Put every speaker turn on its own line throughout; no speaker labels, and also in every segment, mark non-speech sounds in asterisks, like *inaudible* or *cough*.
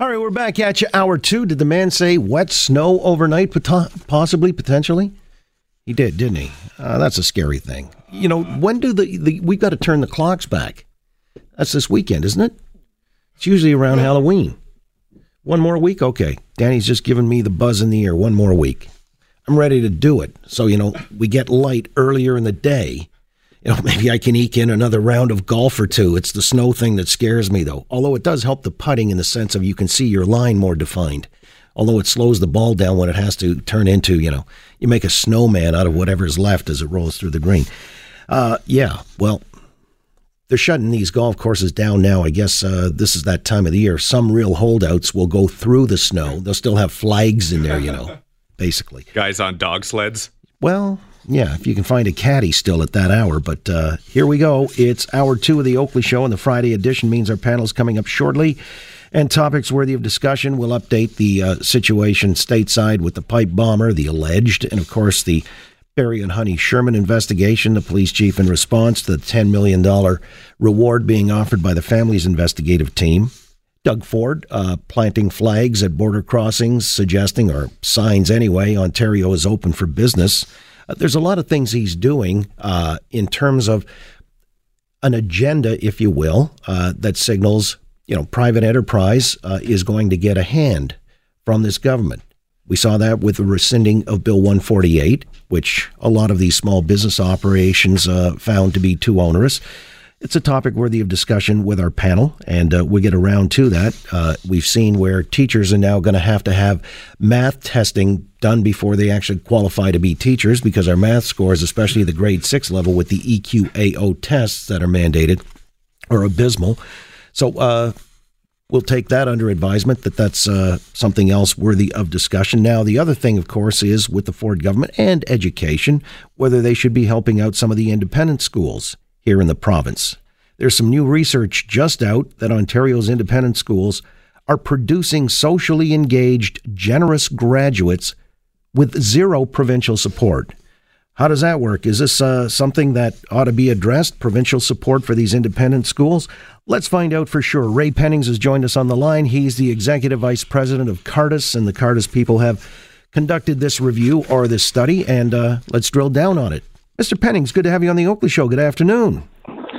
All right, we're back at you. Hour two. Did the man say wet snow overnight, possibly, potentially? He did, didn't he? Uh, that's a scary thing. You know, when do the, the we've got to turn the clocks back? That's this weekend, isn't it? It's usually around Halloween. One more week? Okay. Danny's just giving me the buzz in the ear. One more week. I'm ready to do it. So, you know, we get light earlier in the day you know, *laughs* maybe I can eke in another round of golf or two. It's the snow thing that scares me, though. Although it does help the putting in the sense of you can see your line more defined. Although it slows the ball down when it has to turn into, you know, you make a snowman out of whatever's left as it rolls through the green. Uh, yeah, well, they're shutting these golf courses down now. I guess uh, this is that time of the year. Some real holdouts will go through the snow. They'll still have flags in there, you know, *laughs* basically.
Guys on dog sleds?
Well, yeah, if you can find a caddy still at that hour. But uh, here we go. It's hour two of the Oakley Show, and the Friday edition means our panel's coming up shortly. And topics worthy of discussion. We'll update the uh, situation stateside with the pipe bomber, the alleged, and of course the Barry and Honey Sherman investigation. The police chief, in response to the $10 million reward being offered by the family's investigative team. Doug Ford uh, planting flags at border crossings, suggesting, or signs anyway, Ontario is open for business. Uh, there's a lot of things he's doing uh, in terms of an agenda, if you will, uh, that signals you know private enterprise uh, is going to get a hand from this government. We saw that with the rescinding of Bill 148, which a lot of these small business operations uh, found to be too onerous. It's a topic worthy of discussion with our panel, and uh, we get around to that. Uh, we've seen where teachers are now going to have to have math testing done before they actually qualify to be teachers because our math scores, especially the grade six level with the EQAO tests that are mandated, are abysmal. So, uh, we'll take that under advisement that that's uh, something else worthy of discussion. Now, the other thing, of course, is with the Ford government and education, whether they should be helping out some of the independent schools here in the province. There's some new research just out that Ontario's independent schools are producing socially engaged, generous graduates with zero provincial support. How does that work? Is this uh, something that ought to be addressed, provincial support for these independent schools? Let's find out for sure. Ray Pennings has joined us on the line. He's the executive vice president of Cardus, and the Cardus people have conducted this review or this study, and uh, let's drill down on it. Mr. Pennings, good to have you on the Oakley Show. Good afternoon.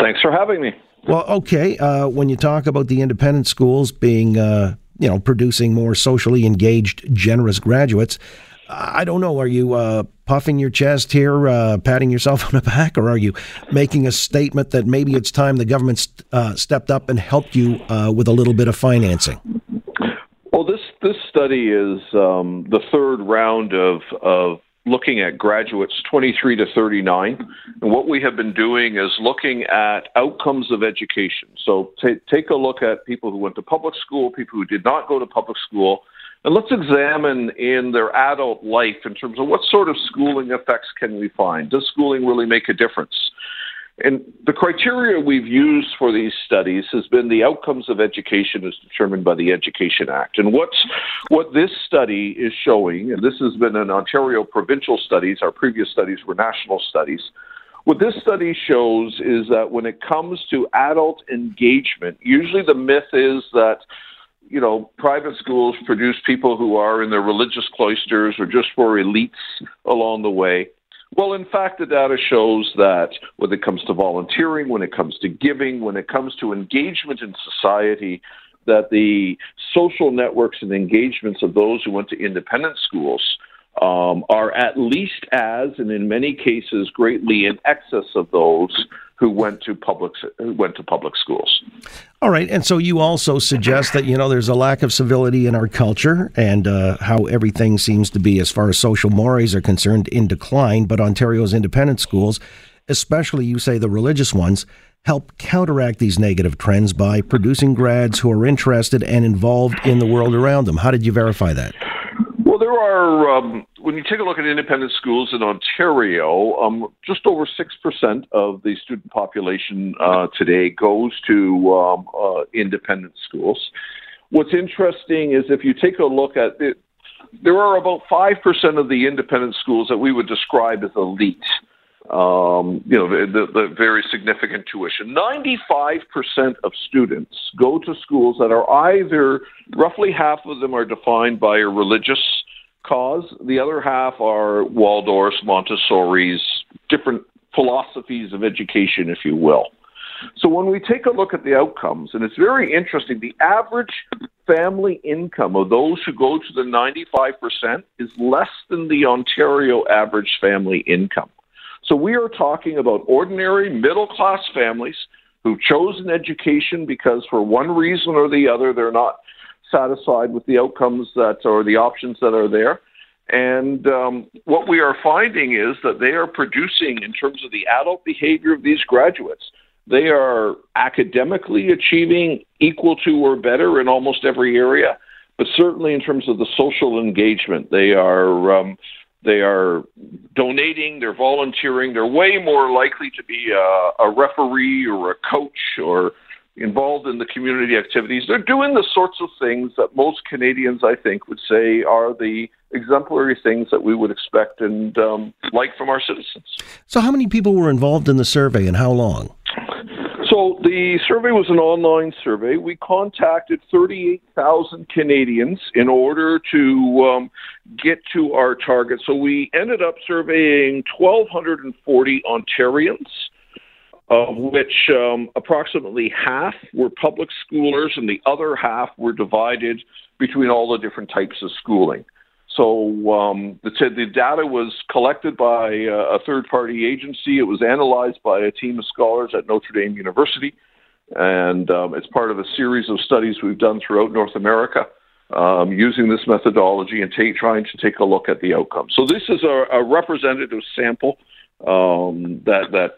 Thanks for having me.
Well, okay. Uh, when you talk about the independent schools being, uh, you know, producing more socially engaged, generous graduates, I don't know. Are you uh, puffing your chest here, uh, patting yourself on the *laughs* back, or are you making a statement that maybe it's time the government st- uh, stepped up and helped you uh, with a little bit of financing?
Well, this this study is um, the third round of of looking at graduates 23 to 39. And what we have been doing is looking at outcomes of education. So t- take a look at people who went to public school, people who did not go to public school, and let's examine in their adult life in terms of what sort of schooling effects can we find? Does schooling really make a difference? And the criteria we've used for these studies has been the outcomes of education as determined by the Education Act. And what's, what this study is showing, and this has been an Ontario provincial studies, our previous studies were national studies. What this study shows is that when it comes to adult engagement, usually the myth is that you know, private schools produce people who are in their religious cloisters or just for elites along the way. Well, in fact, the data shows that when it comes to volunteering, when it comes to giving, when it comes to engagement in society, that the social networks and engagements of those who went to independent schools um, are at least as, and in many cases, greatly in excess of those who went to public went to public schools.
All right, and so you also suggest that you know there's a lack of civility in our culture and uh, how everything seems to be, as far as social mores are concerned, in decline. But Ontario's independent schools, especially you say the religious ones, help counteract these negative trends by producing grads who are interested and involved in the world around them. How did you verify that?
There are, um, when you take a look at independent schools in Ontario, um, just over 6% of the student population uh, today goes to um, uh, independent schools. What's interesting is if you take a look at it, there are about 5% of the independent schools that we would describe as elite. um, you know, the, the, the, very significant tuition. 95% of students go to schools that are either, roughly half of them are defined by a religious cause, the other half are Waldorfs, Montessori's, different philosophies of education, if you will. So when we take a look at the outcomes, and it's very interesting, the average family income of those who go to the 95% is less than the Ontario average family income. So we are talking about ordinary middle class families who've chosen education because for one reason or the other they're not satisfied with the outcomes that or the options that are there. And um, what we are finding is that they are producing, in terms of the adult behavior of these graduates, they are academically achieving equal to or better in almost every area, but certainly in terms of the social engagement, they are um, they are donating, they're volunteering, they're way more likely to be a, a referee or a coach or involved in the community activities. They're doing the sorts of things that most Canadians, I think, would say are the exemplary things that we would expect and um, like from our citizens.
So, how many people were involved in the survey and how long?
So the survey was an online survey. We contacted 38,000 Canadians in order to um, get to our target. So we ended up surveying 1,240 Ontarians, of which um, approximately half were public schoolers and the other half were divided between all the different types of schooling. So um, the, the, data was collected by a third party agency. It was analyzed by a team of scholars at Notre Dame University. And um, it's part of a series of studies we've done throughout North America um, using this methodology and trying to take a look at the outcomes. So this is a, a representative sample um, that, that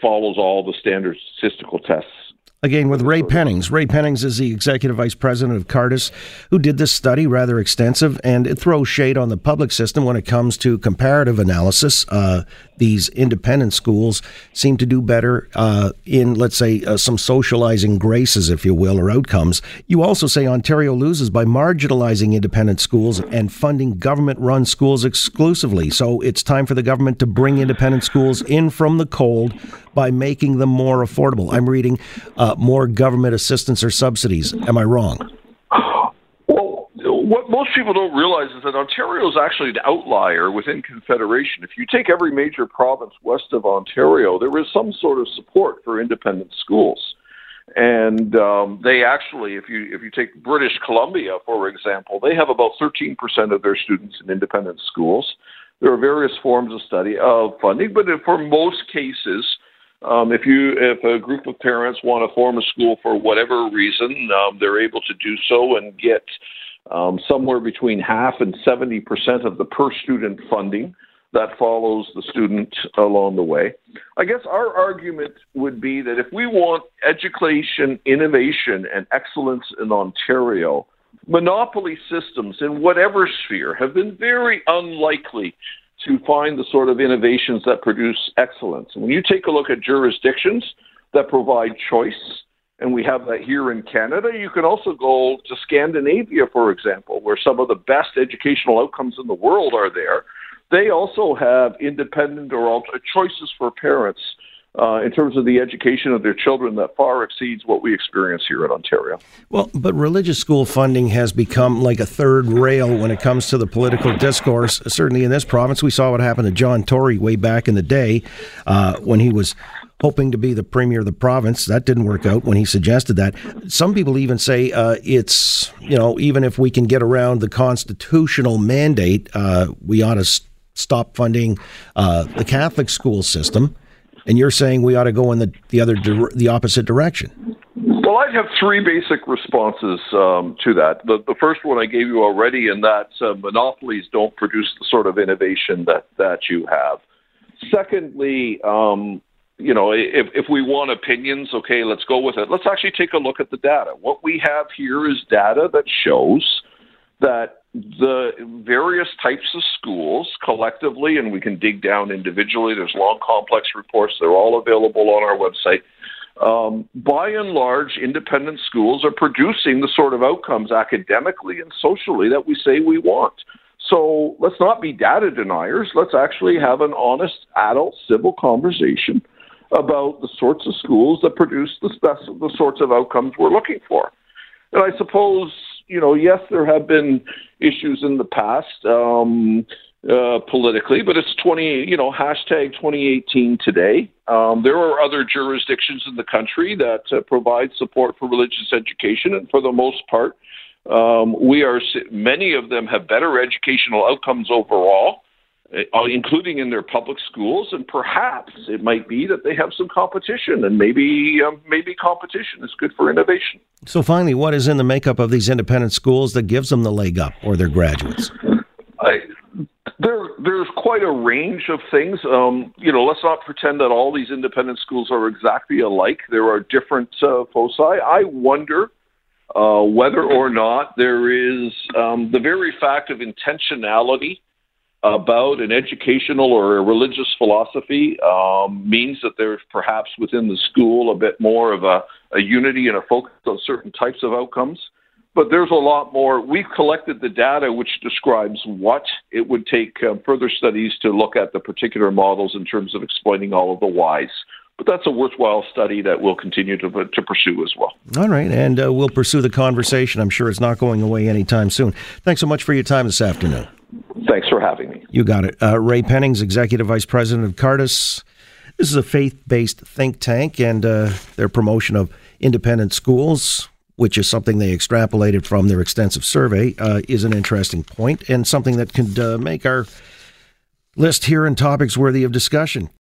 follows all the standard statistical tests
Again, with Ray Pennings. Ray Pennings is the executive vice president of Cardus, who did this study, rather extensive, and it throws shade on the public system when it comes to comparative analysis. Uh, these independent schools seem to do better uh, in, let's say, uh, some socializing graces, if you will, or outcomes. You also say Ontario loses by marginalizing independent schools and funding government run schools exclusively. So it's time for the government to bring independent schools in from the cold by making them more affordable. I'm reading uh, more government assistance or subsidies. Am I wrong?
Well, what most people don't realize is that Ontario is actually an outlier within Confederation. If you take every major province west of Ontario, there is some sort of support for independent schools. And um, they actually, if you if you take British Columbia for example, they have about 13% of their students in independent schools. There are various forms of study of funding, but for most cases, um, if you if a group of parents want to form a school for whatever reason, um, they're able to do so and get um, somewhere between half and seventy percent of the per student funding that follows the student along the way. I guess our argument would be that if we want education, innovation, and excellence in Ontario, monopoly systems in whatever sphere have been very unlikely to find the sort of innovations that produce excellence. When you take a look at jurisdictions that provide choice, and we have that here in Canada, you can also go to Scandinavia, for example, where some of the best educational outcomes in the world are there. They also have independent or choices for parents uh, in terms of the education of their children that far exceeds what we experience here in Ontario.
Well, but religious school funding has become like a third rail when it comes to the political discourse. Certainly in this province, we saw what happened to John Tory way back in the day uh, when he was hoping to be the premier of the province. That didn't work out when he suggested that. Some people even say uh, it's, you know, even if we can get around the constitutional mandate, uh, we ought to stop funding uh, the Catholic school system and you're saying we ought to go in the the other the opposite direction.
Well, I have three basic responses um, to that. The, the first one I gave you already, in that uh, monopolies don't produce the sort of innovation that that you have. Secondly, um, you know, if, if we want opinions, okay, let's go with it. Let's actually take a look at the data. What we have here is data that shows that the various types of schools collectively, and we can dig down individually. There's long, complex reports. They're all available on our website. Um, by and large, independent schools are producing the sort of outcomes academically and socially that we say we want. So let's not be data deniers. Let's actually have an honest, adult, civil conversation about the sorts of schools that produce the, the sorts of outcomes we're looking for. And I suppose, you know, yes, there have been issues in the past um, uh, politically, but it's 20, you know, hashtag 2018 today. Um, there are other jurisdictions in the country that uh, provide support for religious education, and for the most part, um, we are many of them have better educational outcomes overall, including in their public schools. And perhaps it might be that they have some competition, and maybe um, maybe competition is good for innovation.
So, finally, what is in the makeup of these independent schools that gives them the leg up, or their graduates?
I, there, there's quite a range of things. Um, you know, let's not pretend that all these independent schools are exactly alike. There are different uh, foci. I wonder uh, whether or not there is um, the very fact of intentionality about an educational or a religious philosophy um, means that there's perhaps within the school a bit more of a, a unity and a focus on certain types of outcomes. But there's a lot more. We've collected the data which describes what it would take uh, further studies to look at the particular models in terms of explaining all of the whys but that's a worthwhile study that we'll continue to, to pursue as well.
All right, and uh, we'll pursue the conversation. I'm sure it's not going away anytime soon. Thanks so much for your time this afternoon.
For having me.
You got it. Uh, Ray Pennings, Executive Vice President of Cardus. This is a faith based think tank, and uh, their promotion of independent schools, which is something they extrapolated from their extensive survey, uh, is an interesting point and something that could uh, make our list here and topics worthy of discussion.